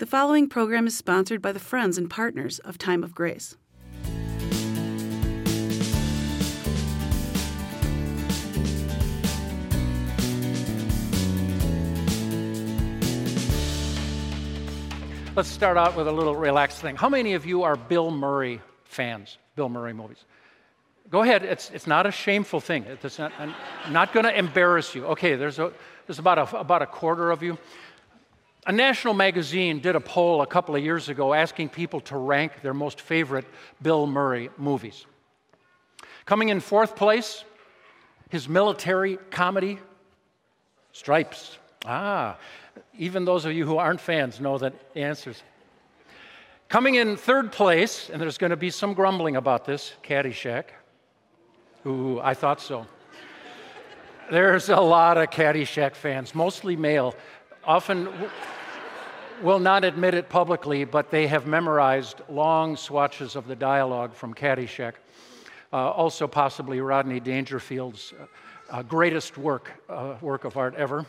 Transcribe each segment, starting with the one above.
The following program is sponsored by the friends and partners of Time of Grace. Let's start out with a little relaxed thing. How many of you are Bill Murray fans? Bill Murray movies. Go ahead. It's, it's not a shameful thing. It's not, I'm not going to embarrass you. Okay, there's, a, there's about, a, about a quarter of you. A national magazine did a poll a couple of years ago asking people to rank their most favorite Bill Murray movies. Coming in fourth place, his military comedy, Stripes. Ah, even those of you who aren't fans know the answers. Coming in third place, and there's going to be some grumbling about this, Caddyshack. Ooh, I thought so. There's a lot of Caddyshack fans, mostly male. Often will not admit it publicly, but they have memorized long swatches of the dialogue from Caddyshack. Uh, also, possibly Rodney Dangerfield's uh, uh, greatest work, uh, work of art ever.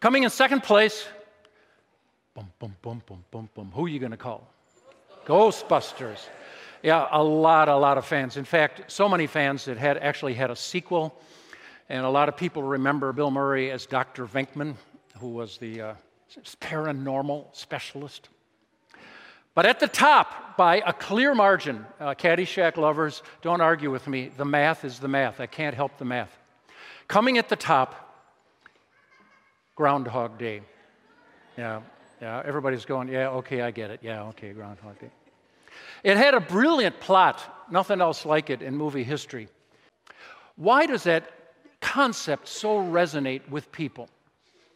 Coming in second place, boom, boom, boom, boom, boom, boom. Who are you going to call? Ghostbusters. Yeah, a lot, a lot of fans. In fact, so many fans that had actually had a sequel, and a lot of people remember Bill Murray as Dr. Venkman, who was the uh, paranormal specialist. But at the top, by a clear margin, uh, Caddyshack lovers, don't argue with me. The math is the math. I can't help the math. Coming at the top, Groundhog Day. Yeah, yeah, everybody's going, yeah, okay, I get it. Yeah, okay, Groundhog Day. It had a brilliant plot, nothing else like it in movie history. Why does that concept so resonate with people?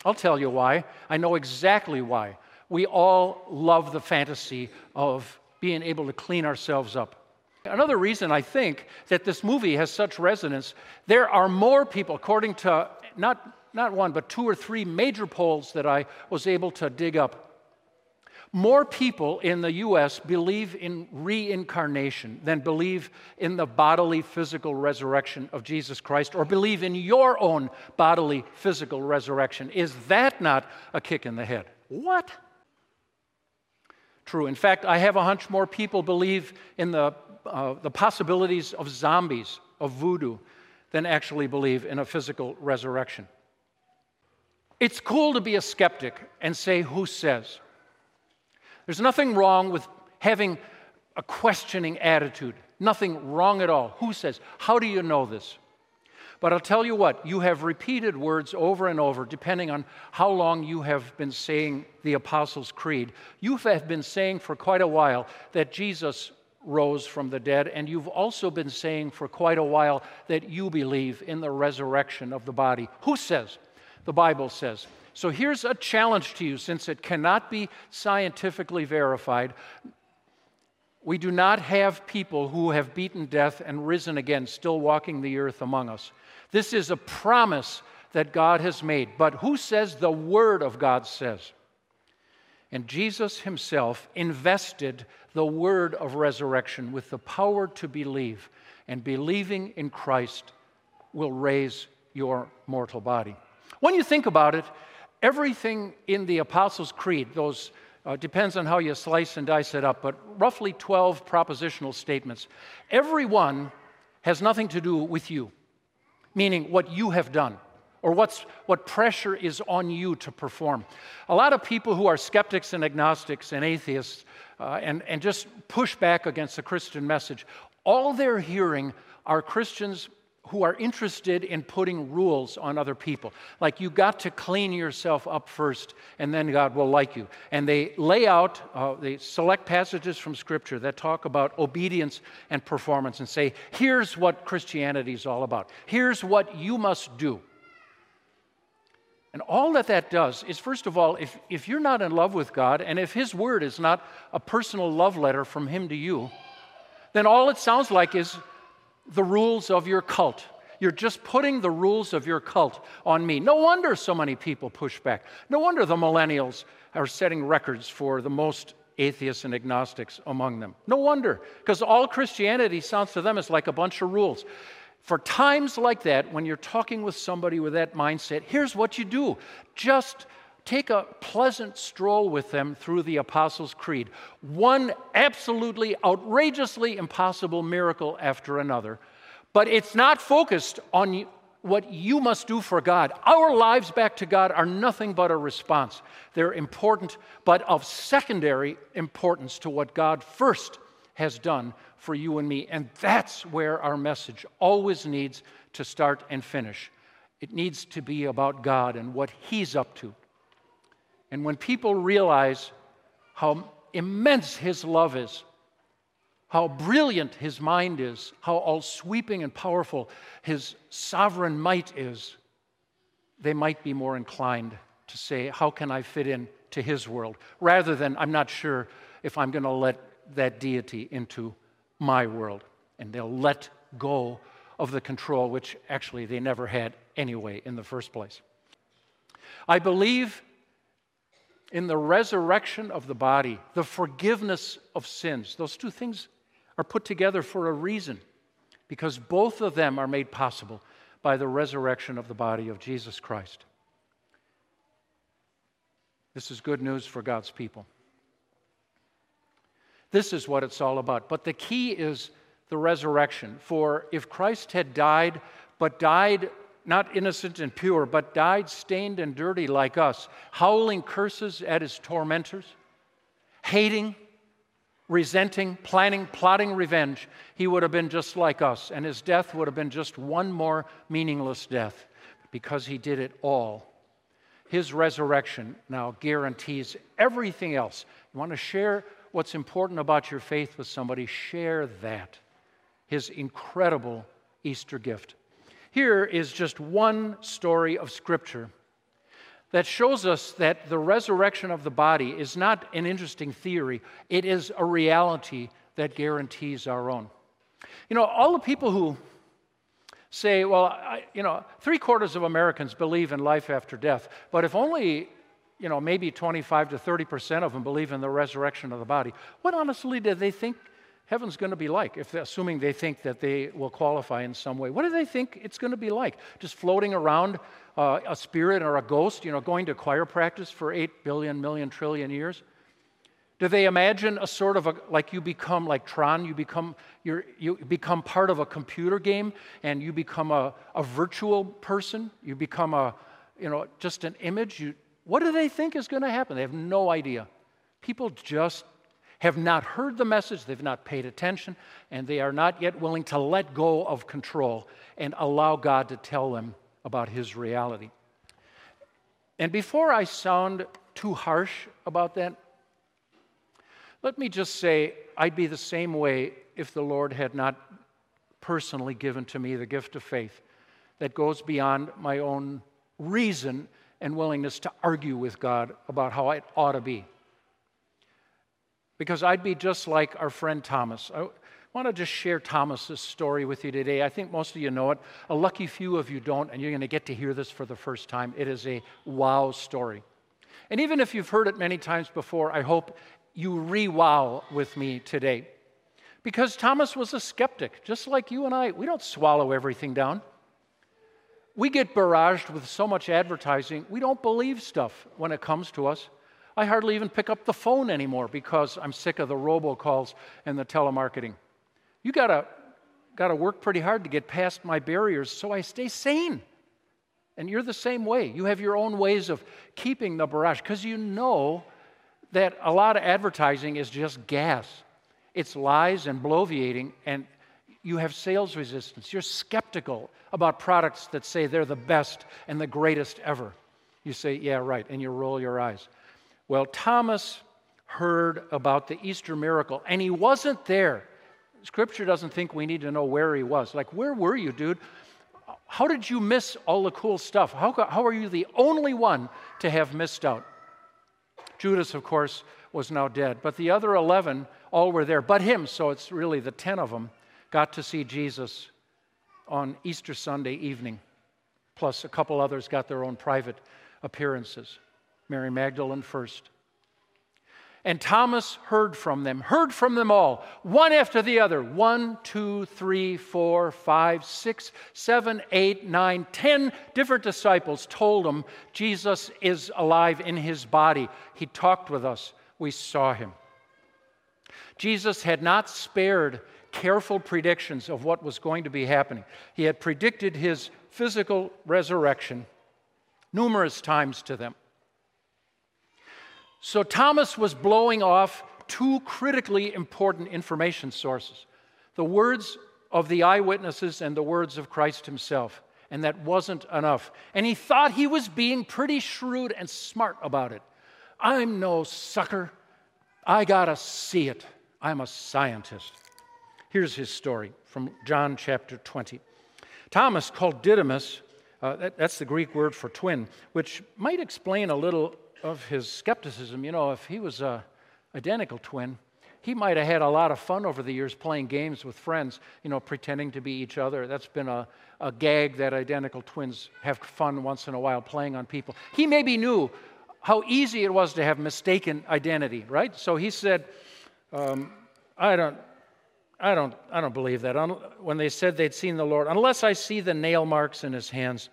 I'll tell you why. I know exactly why. We all love the fantasy of being able to clean ourselves up. Another reason I think that this movie has such resonance, there are more people, according to not not one, but two or three major polls that I was able to dig up. More people in the US believe in reincarnation than believe in the bodily physical resurrection of Jesus Christ or believe in your own bodily physical resurrection. Is that not a kick in the head? What? True. In fact, I have a hunch more people believe in the, uh, the possibilities of zombies, of voodoo, than actually believe in a physical resurrection. It's cool to be a skeptic and say, Who says? There's nothing wrong with having a questioning attitude. Nothing wrong at all. Who says? How do you know this? But I'll tell you what, you have repeated words over and over, depending on how long you have been saying the Apostles' Creed. You have been saying for quite a while that Jesus rose from the dead, and you've also been saying for quite a while that you believe in the resurrection of the body. Who says? the Bible says. So here's a challenge to you since it cannot be scientifically verified. We do not have people who have beaten death and risen again still walking the earth among us. This is a promise that God has made. But who says the Word of God says? And Jesus himself invested the word of resurrection with the power to believe, and believing in Christ will raise your mortal body. When you think about it, everything in the Apostles' Creed, those uh, depends on how you slice and dice it up, but roughly 12 propositional statements, every one has nothing to do with you, meaning what you have done or what's, what pressure is on you to perform. A lot of people who are skeptics and agnostics and atheists uh, and, and just push back against the Christian message, all they're hearing are Christians who are interested in putting rules on other people. Like you got to clean yourself up first, and then God will like you. And they lay out, uh, they select passages from Scripture that talk about obedience and performance and say, here's what Christianity is all about. Here's what you must do. And all that that does is, first of all, if, if you're not in love with God, and if His Word is not a personal love letter from Him to you, then all it sounds like is the rules of your cult. You're just putting the rules of your cult on me. No wonder so many people push back. No wonder the millennials are setting records for the most atheists and agnostics among them. No wonder, because all Christianity sounds to them as like a bunch of rules. For times like that, when you're talking with somebody with that mindset, here's what you do just take a pleasant stroll with them through the Apostles' Creed. One absolutely outrageously impossible miracle after another. But it's not focused on what you must do for God. Our lives back to God are nothing but a response. They're important, but of secondary importance to what God first has done for you and me. And that's where our message always needs to start and finish. It needs to be about God and what He's up to. And when people realize how immense His love is, how brilliant His mind is, how all sweeping and powerful His sovereign might is, they might be more inclined to say, How can I fit in to His world? rather than, I'm not sure if I'm going to let that deity into my world. And they'll let go of the control, which actually they never had anyway in the first place. I believe in the resurrection of the body, the forgiveness of sins. Those two things are put together for a reason, because both of them are made possible by the resurrection of the body of Jesus Christ. This is good news for God's people. This is what it's all about. But the key is the resurrection. For if Christ had died, but died not innocent and pure, but died stained and dirty like us, howling curses at his tormentors, hating, resenting, planning, plotting revenge, he would have been just like us, and his death would have been just one more meaningless death because he did it all. His resurrection now guarantees everything else. You want to share what's important about your faith with somebody, share that. His incredible Easter gift. Here is just one story of Scripture that shows us that the resurrection of the body is not an interesting theory, it is a reality that guarantees our own. You know, all the people who say, well, I, you know, three quarters of Americans believe in life after death, but if only you know, maybe 25 to 30 percent of them believe in the resurrection of the body. What honestly do they think heaven's going to be like, if assuming they think that they will qualify in some way? What do they think it's going to be like? Just floating around uh, a spirit or a ghost, you know, going to choir practice for 8 billion, million, trillion years? Do they imagine a sort of a, like you become like Tron, you become, you you become part of a computer game and you become a, a virtual person? You become a, you know, just an image? You, what do they think is going to happen? They have no idea. People just have not heard the message, they've not paid attention, and they are not yet willing to let go of control and allow God to tell them about His reality. And before I sound too harsh about that, let me just say I'd be the same way if the Lord had not personally given to me the gift of faith that goes beyond my own reason and willingness to argue with God about how it ought to be. Because I'd be just like our friend Thomas. I want to just share Thomas's story with you today. I think most of you know it. A lucky few of you don't, and you're going to get to hear this for the first time. It is a wow story. And even if you've heard it many times before, I hope you re wow with me today. Because Thomas was a skeptic, just like you and I. We don't swallow everything down we get barraged with so much advertising, we don't believe stuff when it comes to us. I hardly even pick up the phone anymore because I'm sick of the robocalls and the telemarketing. You gotta, gotta work pretty hard to get past my barriers so I stay sane. And you're the same way. You have your own ways of keeping the barrage because you know that a lot of advertising is just gas. It's lies and bloviating, and you have sales resistance. You're skeptical about products that say they're the best and the greatest ever. You say, yeah, right, and you roll your eyes. Well, Thomas heard about the Easter miracle, and he wasn't there. Scripture doesn't think we need to know where he was. Like, where were you, dude? How did you miss all the cool stuff? How, how are you the only one to have missed out? Judas, of course, was now dead, but the other 11 all were there, but him, so it's really the 10 of them got to see Jesus on Easter Sunday evening. Plus, a couple others got their own private appearances. Mary Magdalene first. And Thomas heard from them, heard from them all, one after the other. One, two, three, four, five, six, seven, eight, nine, ten different disciples told him Jesus is alive in his body. He talked with us, we saw him. Jesus had not spared careful predictions of what was going to be happening. He had predicted his physical resurrection numerous times to them. So Thomas was blowing off two critically important information sources the words of the eyewitnesses and the words of Christ himself. And that wasn't enough. And he thought he was being pretty shrewd and smart about it. I'm no sucker. I gotta see it. I'm a scientist. Here's his story from John chapter 20. Thomas, called Didymus, uh, that, that's the Greek word for twin, which might explain a little of his skepticism, you know, if he was a identical twin, he might have had a lot of fun over the years playing games with friends, you know, pretending to be each other. That's been a, a gag that identical twins have fun once in a while playing on people. He maybe knew how easy it was to have mistaken identity, right? So he said, um, I don't. I don't, I don't believe that. When they said they'd seen the Lord, unless I see the nail marks in his hands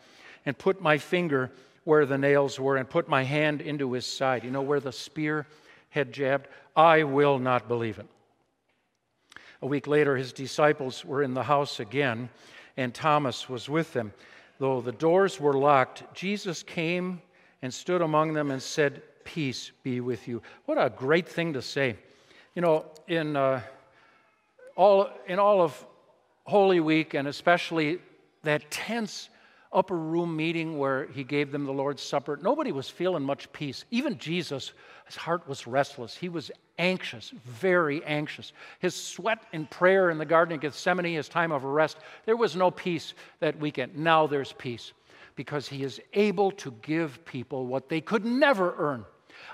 and put my finger where the nails were and put my hand into his side, you know, where the spear had jabbed, I will not believe it. A week later, his disciples were in the house again, and Thomas was with them. Though the doors were locked, Jesus came and stood among them and said, Peace be with you. What a great thing to say. You know, in, uh, all, in all of Holy Week, and especially that tense upper room meeting where he gave them the Lord's Supper, nobody was feeling much peace. Even Jesus, his heart was restless. He was anxious, very anxious. His sweat in prayer in the Garden of Gethsemane, his time of arrest, there was no peace that weekend. Now there's peace because he is able to give people what they could never earn.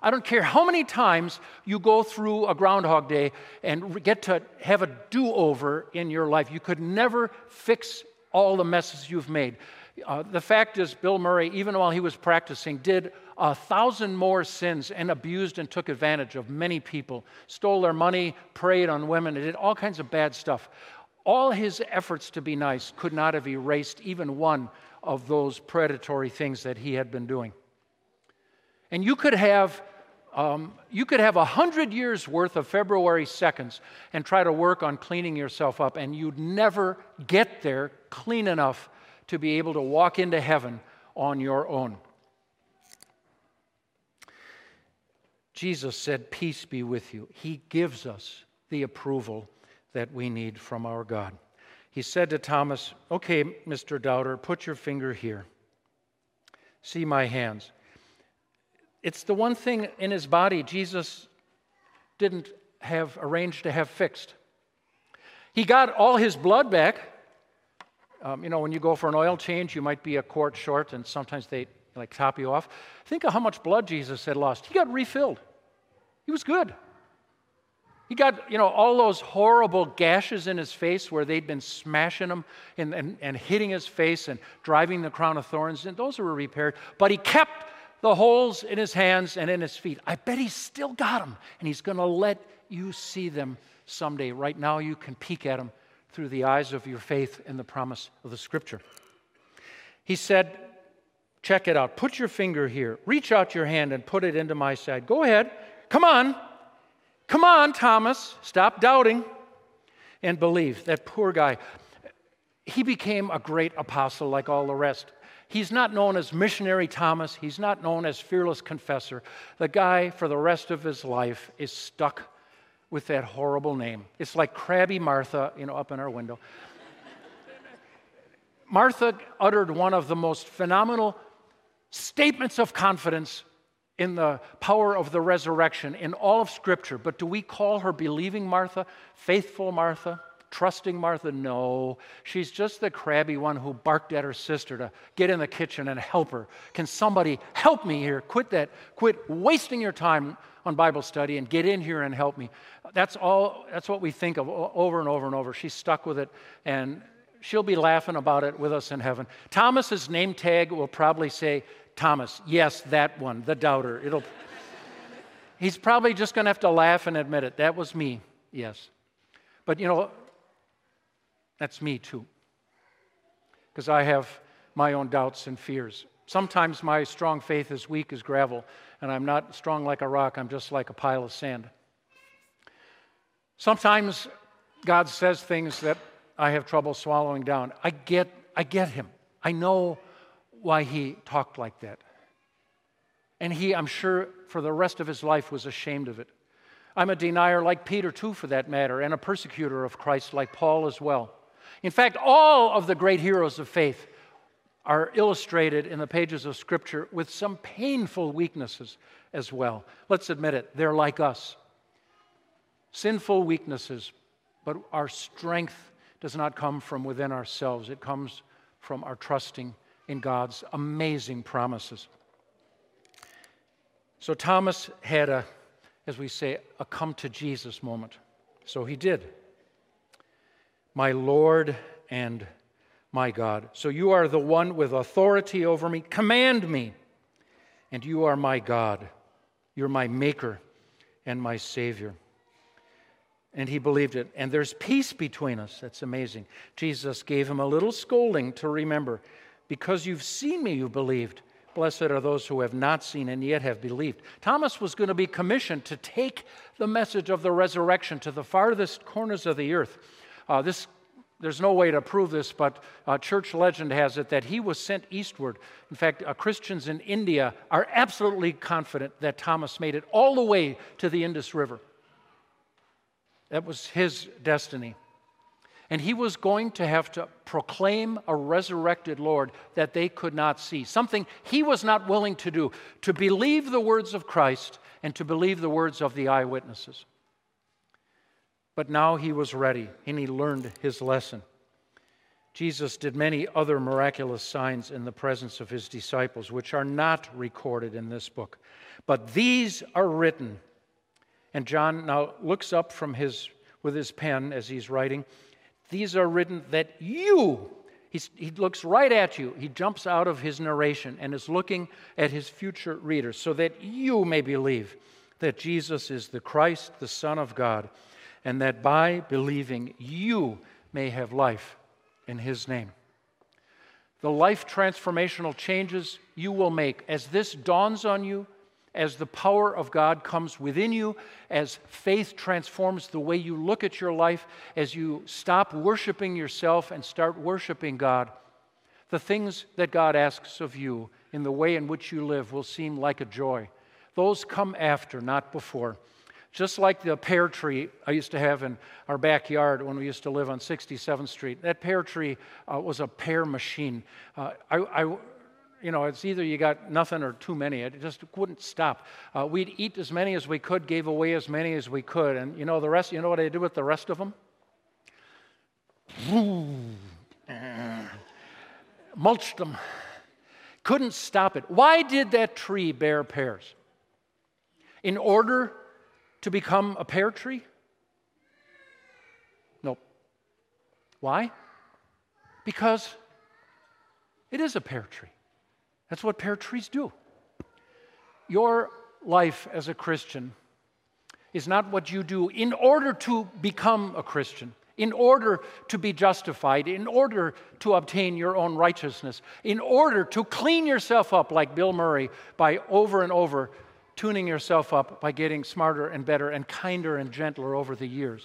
I don't care how many times you go through a Groundhog Day and get to have a do over in your life, you could never fix all the messes you've made. Uh, the fact is, Bill Murray, even while he was practicing, did a thousand more sins and abused and took advantage of many people, stole their money, preyed on women, and did all kinds of bad stuff. All his efforts to be nice could not have erased even one of those predatory things that he had been doing. And you could have um, you could have a hundred years worth of February seconds and try to work on cleaning yourself up, and you'd never get there clean enough to be able to walk into heaven on your own. Jesus said, Peace be with you. He gives us the approval that we need from our God. He said to Thomas, Okay, Mr. Doubter, put your finger here. See my hands. It's the one thing in his body Jesus didn't have arranged to have fixed. He got all his blood back, um, you know, when you go for an oil change, you might be a quart short, and sometimes they like top you off. Think of how much blood Jesus had lost. He got refilled. He was good. He got, you know, all those horrible gashes in his face where they'd been smashing him and, and, and hitting his face and driving the crown of thorns, and those were repaired. But he kept the holes in his hands and in his feet. I bet he's still got them, and he's going to let you see them someday. Right now, you can peek at them through the eyes of your faith in the promise of the scripture. He said, Check it out. Put your finger here. Reach out your hand and put it into my side. Go ahead. Come on. Come on, Thomas. Stop doubting and believe. That poor guy. He became a great apostle like all the rest. He's not known as missionary Thomas. He's not known as fearless confessor. The guy, for the rest of his life, is stuck with that horrible name. It's like Crabby Martha, you know, up in our window. Martha uttered one of the most phenomenal statements of confidence in the power of the resurrection in all of Scripture. But do we call her believing Martha, faithful Martha, trusting Martha? No. She's just the crabby one who barked at her sister to get in the kitchen and help her. Can somebody help me here? Quit that. Quit wasting your time on Bible study and get in here and help me. That's all, that's what we think of over and over and over. She's stuck with it and she'll be laughing about it with us in heaven. Thomas's name tag will probably say, Thomas, yes, that one, the doubter. It'll. He's probably just going to have to laugh and admit it. That was me, yes. But you know, that's me too. Because I have my own doubts and fears. Sometimes my strong faith is weak as gravel, and I'm not strong like a rock, I'm just like a pile of sand. Sometimes God says things that I have trouble swallowing down. I get, I get him. I know why he talked like that. And he, I'm sure, for the rest of his life was ashamed of it. I'm a denier like Peter, too, for that matter, and a persecutor of Christ like Paul as well. In fact, all of the great heroes of faith are illustrated in the pages of Scripture with some painful weaknesses as well. Let's admit it, they're like us. Sinful weaknesses, but our strength does not come from within ourselves, it comes from our trusting in God's amazing promises. So Thomas had a, as we say, a come to Jesus moment. So he did. My Lord and my God. So you are the one with authority over me. Command me. And you are my God. You're my maker and my Savior. And he believed it. And there's peace between us. That's amazing. Jesus gave him a little scolding to remember because you've seen me, you believed. Blessed are those who have not seen and yet have believed. Thomas was going to be commissioned to take the message of the resurrection to the farthest corners of the earth. Uh, this, there's no way to prove this, but uh, church legend has it that he was sent eastward. In fact, uh, Christians in India are absolutely confident that Thomas made it all the way to the Indus River. That was his destiny. And he was going to have to proclaim a resurrected Lord that they could not see, something he was not willing to do, to believe the words of Christ and to believe the words of the eyewitnesses. But now he was ready and he learned his lesson. Jesus did many other miraculous signs in the presence of his disciples, which are not recorded in this book. But these are written. And John now looks up from his, with his pen as he's writing. These are written that you, He's, he looks right at you. He jumps out of his narration and is looking at his future readers so that you may believe that Jesus is the Christ, the Son of God, and that by believing you may have life in his name. The life transformational changes you will make as this dawns on you as the power of God comes within you, as faith transforms the way you look at your life, as you stop worshiping yourself and start worshiping God, the things that God asks of you in the way in which you live will seem like a joy. Those come after, not before. Just like the pear tree I used to have in our backyard when we used to live on 67th Street. That pear tree uh, was a pear machine. Uh, I, I, you know, it's either you got nothing or too many. It just wouldn't stop. Uh, we'd eat as many as we could, gave away as many as we could. And you know, the rest, you know what I did with the rest of them? Mulched them. Couldn't stop it. Why did that tree bear pears? In order to become a pear tree? Nope. Why? Because it is a pear tree. That's what pear trees do. Your life as a Christian is not what you do in order to become a Christian, in order to be justified, in order to obtain your own righteousness, in order to clean yourself up like Bill Murray by over and over tuning yourself up by getting smarter and better and kinder and gentler over the years.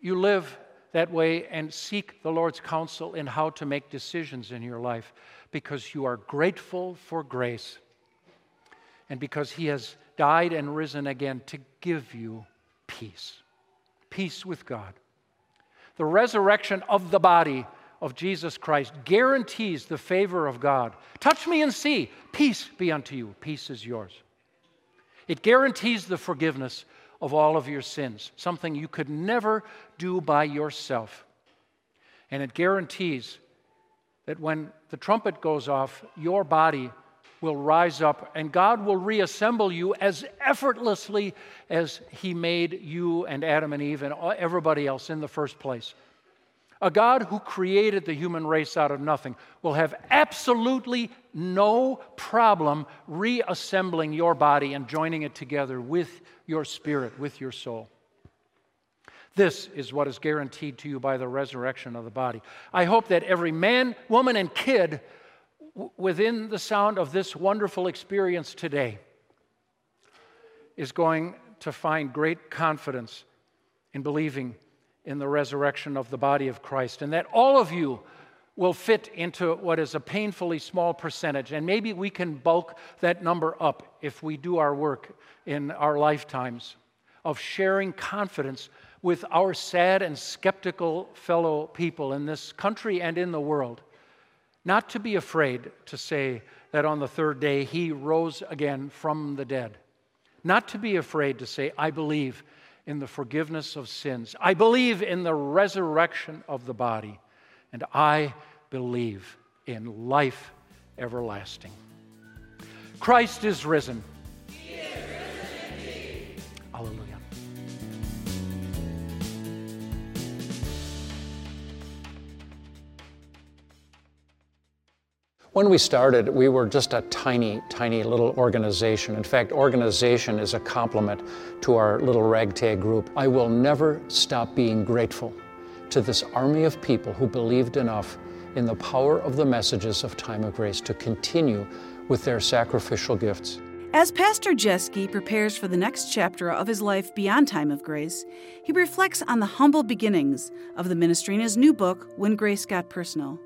You live that way and seek the Lord's counsel in how to make decisions in your life because you are grateful for grace and because He has died and risen again to give you peace. Peace with God. The resurrection of the body of Jesus Christ guarantees the favor of God. Touch me and see. Peace be unto you. Peace is yours. It guarantees the forgiveness of all of your sins, something you could never do by yourself. And it guarantees that when the trumpet goes off, your body will rise up and God will reassemble you as effortlessly as He made you and Adam and Eve and everybody else in the first place. A God who created the human race out of nothing, will have absolutely no problem reassembling your body and joining it together with your spirit, with your soul. This is what is guaranteed to you by the resurrection of the body. I hope that every man, woman, and kid w- within the sound of this wonderful experience today is going to find great confidence in believing in the resurrection of the body of Christ, and that all of you will fit into what is a painfully small percentage. And maybe we can bulk that number up if we do our work in our lifetimes of sharing confidence with our sad and skeptical fellow people in this country and in the world. Not to be afraid to say that on the third day he rose again from the dead. Not to be afraid to say, I believe in the forgiveness of sins. I believe in the resurrection of the body. And I believe in life everlasting. Christ is risen. When we started, we were just a tiny, tiny little organization. In fact, organization is a compliment to our little ragtag group. I will never stop being grateful to this army of people who believed enough in the power of the messages of time of grace to continue with their sacrificial gifts. As Pastor Jeske prepares for the next chapter of his life beyond time of grace, he reflects on the humble beginnings of the ministry in his new book, When Grace Got Personal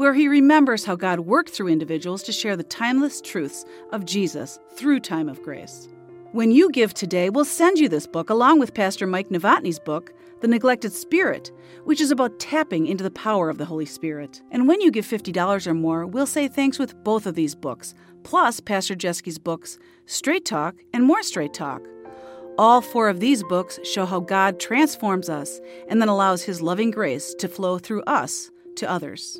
where he remembers how God worked through individuals to share the timeless truths of Jesus through time of grace. When you give today, we'll send you this book along with Pastor Mike Novotny's book, The Neglected Spirit, which is about tapping into the power of the Holy Spirit. And when you give $50 or more, we'll say thanks with both of these books, plus Pastor Jeske's books, Straight Talk and More Straight Talk. All four of these books show how God transforms us and then allows His loving grace to flow through us to others.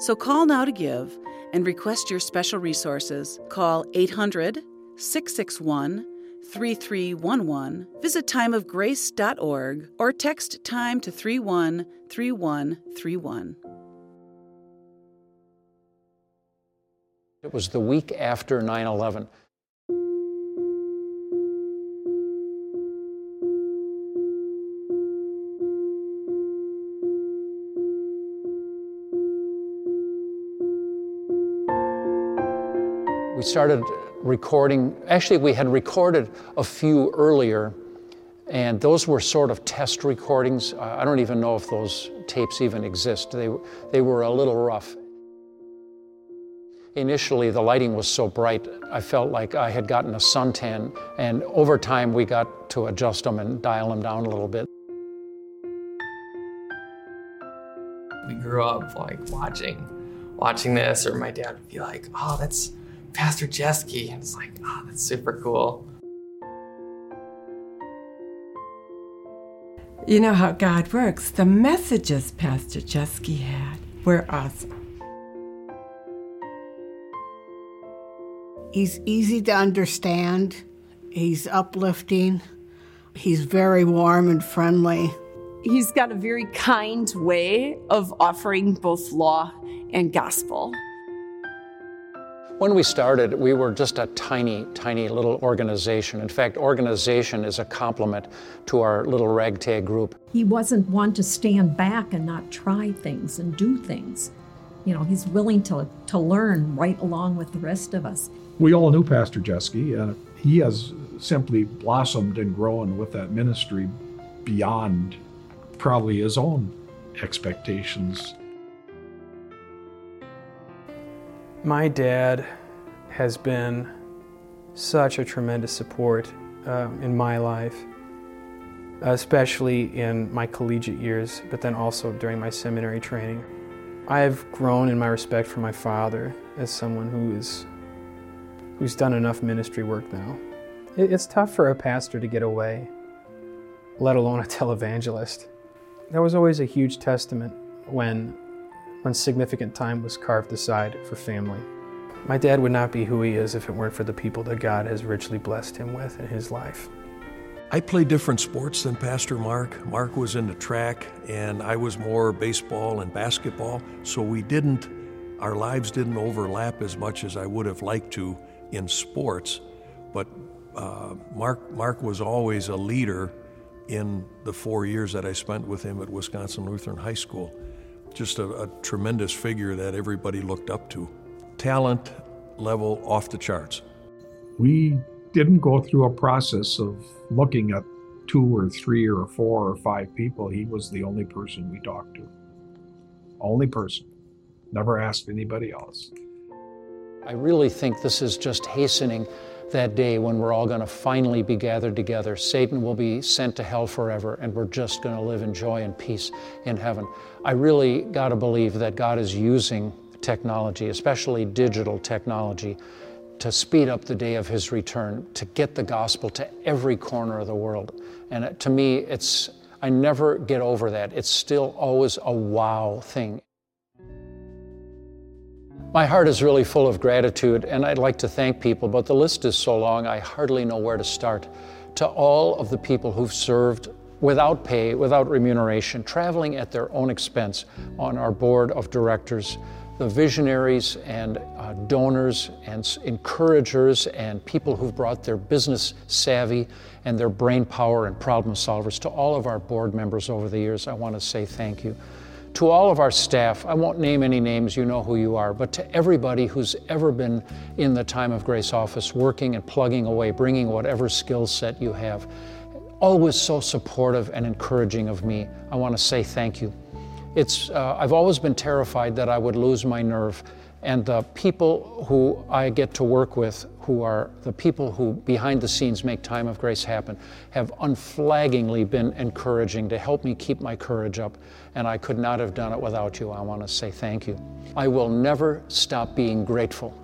So call now to give and request your special resources. Call 800 661 3311, visit timeofgrace.org, or text time to 313131. It was the week after 9 11. We started recording, actually, we had recorded a few earlier, and those were sort of test recordings. I don't even know if those tapes even exist. They, they were a little rough. Initially, the lighting was so bright, I felt like I had gotten a suntan, and over time, we got to adjust them and dial them down a little bit. We grew up like watching, watching this, or my dad would be like, "Oh, that's Pastor Jeske. And it's like, oh, that's super cool. You know how God works. The messages Pastor Jeske had were awesome. He's easy to understand. He's uplifting. He's very warm and friendly. He's got a very kind way of offering both law and gospel. When we started, we were just a tiny, tiny little organization. In fact, organization is a compliment to our little ragtag group. He wasn't one to stand back and not try things and do things. You know, he's willing to, to learn right along with the rest of us. We all knew Pastor Jeske, and he has simply blossomed and grown with that ministry beyond probably his own expectations. My dad has been such a tremendous support uh, in my life, especially in my collegiate years, but then also during my seminary training. I have grown in my respect for my father as someone who is who's done enough ministry work now. It's tough for a pastor to get away, let alone a televangelist. That was always a huge testament when when significant time was carved aside for family. My dad would not be who he is if it weren't for the people that God has richly blessed him with in his life. I played different sports than Pastor Mark. Mark was into track, and I was more baseball and basketball, so we didn't, our lives didn't overlap as much as I would have liked to in sports. But uh, Mark, Mark was always a leader in the four years that I spent with him at Wisconsin Lutheran High School. Just a, a tremendous figure that everybody looked up to. Talent level off the charts. We didn't go through a process of looking at two or three or four or five people. He was the only person we talked to. Only person. Never asked anybody else. I really think this is just hastening that day when we're all going to finally be gathered together. Satan will be sent to hell forever, and we're just going to live in joy and peace in heaven. I really got to believe that God is using technology, especially digital technology, to speed up the day of his return, to get the gospel to every corner of the world. And to me, it's, I never get over that. It's still always a wow thing. My heart is really full of gratitude, and I'd like to thank people, but the list is so long I hardly know where to start. To all of the people who've served without pay, without remuneration, traveling at their own expense on our board of directors, the visionaries and uh, donors and encouragers and people who've brought their business savvy and their brain power and problem solvers to all of our board members over the years, I want to say thank you. To all of our staff, I won't name any names, you know who you are, but to everybody who's ever been in the Time of Grace office working and plugging away, bringing whatever skill set you have, always so supportive and encouraging of me, I want to say thank you. It's, uh, I've always been terrified that I would lose my nerve. And the people who I get to work with, who are the people who behind the scenes make Time of Grace happen, have unflaggingly been encouraging to help me keep my courage up. And I could not have done it without you. I want to say thank you. I will never stop being grateful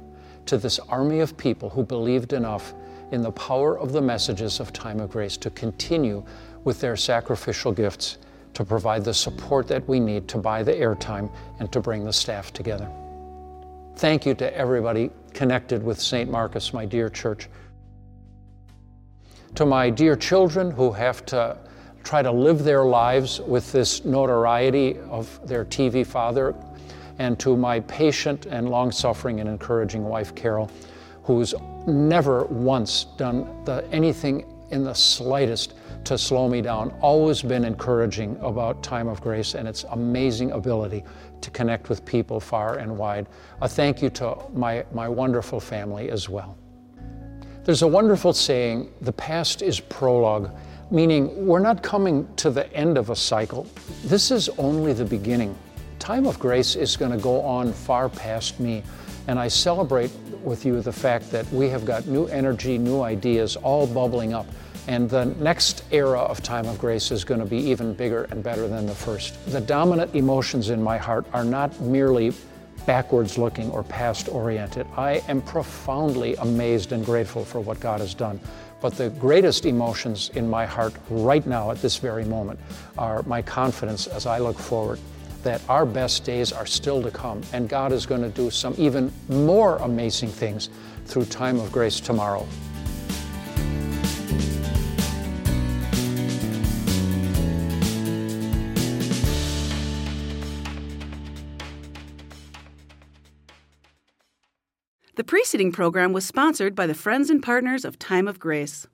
to this army of people who believed enough in the power of the messages of Time of Grace to continue with their sacrificial gifts to provide the support that we need to buy the airtime and to bring the staff together. Thank you to everybody connected with St. Marcus, my dear church. To my dear children who have to try to live their lives with this notoriety of their TV father, and to my patient and long suffering and encouraging wife, Carol, who's never once done the, anything in the slightest to slow me down, always been encouraging about Time of Grace and its amazing ability to connect with people far and wide. A thank you to my, my wonderful family as well. There's a wonderful saying the past is prologue, meaning we're not coming to the end of a cycle. This is only the beginning. Time of Grace is going to go on far past me. And I celebrate with you the fact that we have got new energy, new ideas all bubbling up. And the next era of Time of Grace is going to be even bigger and better than the first. The dominant emotions in my heart are not merely backwards looking or past oriented. I am profoundly amazed and grateful for what God has done. But the greatest emotions in my heart right now at this very moment are my confidence as I look forward that our best days are still to come and God is going to do some even more amazing things through Time of Grace tomorrow. Preceding program was sponsored by the Friends and Partners of Time of Grace.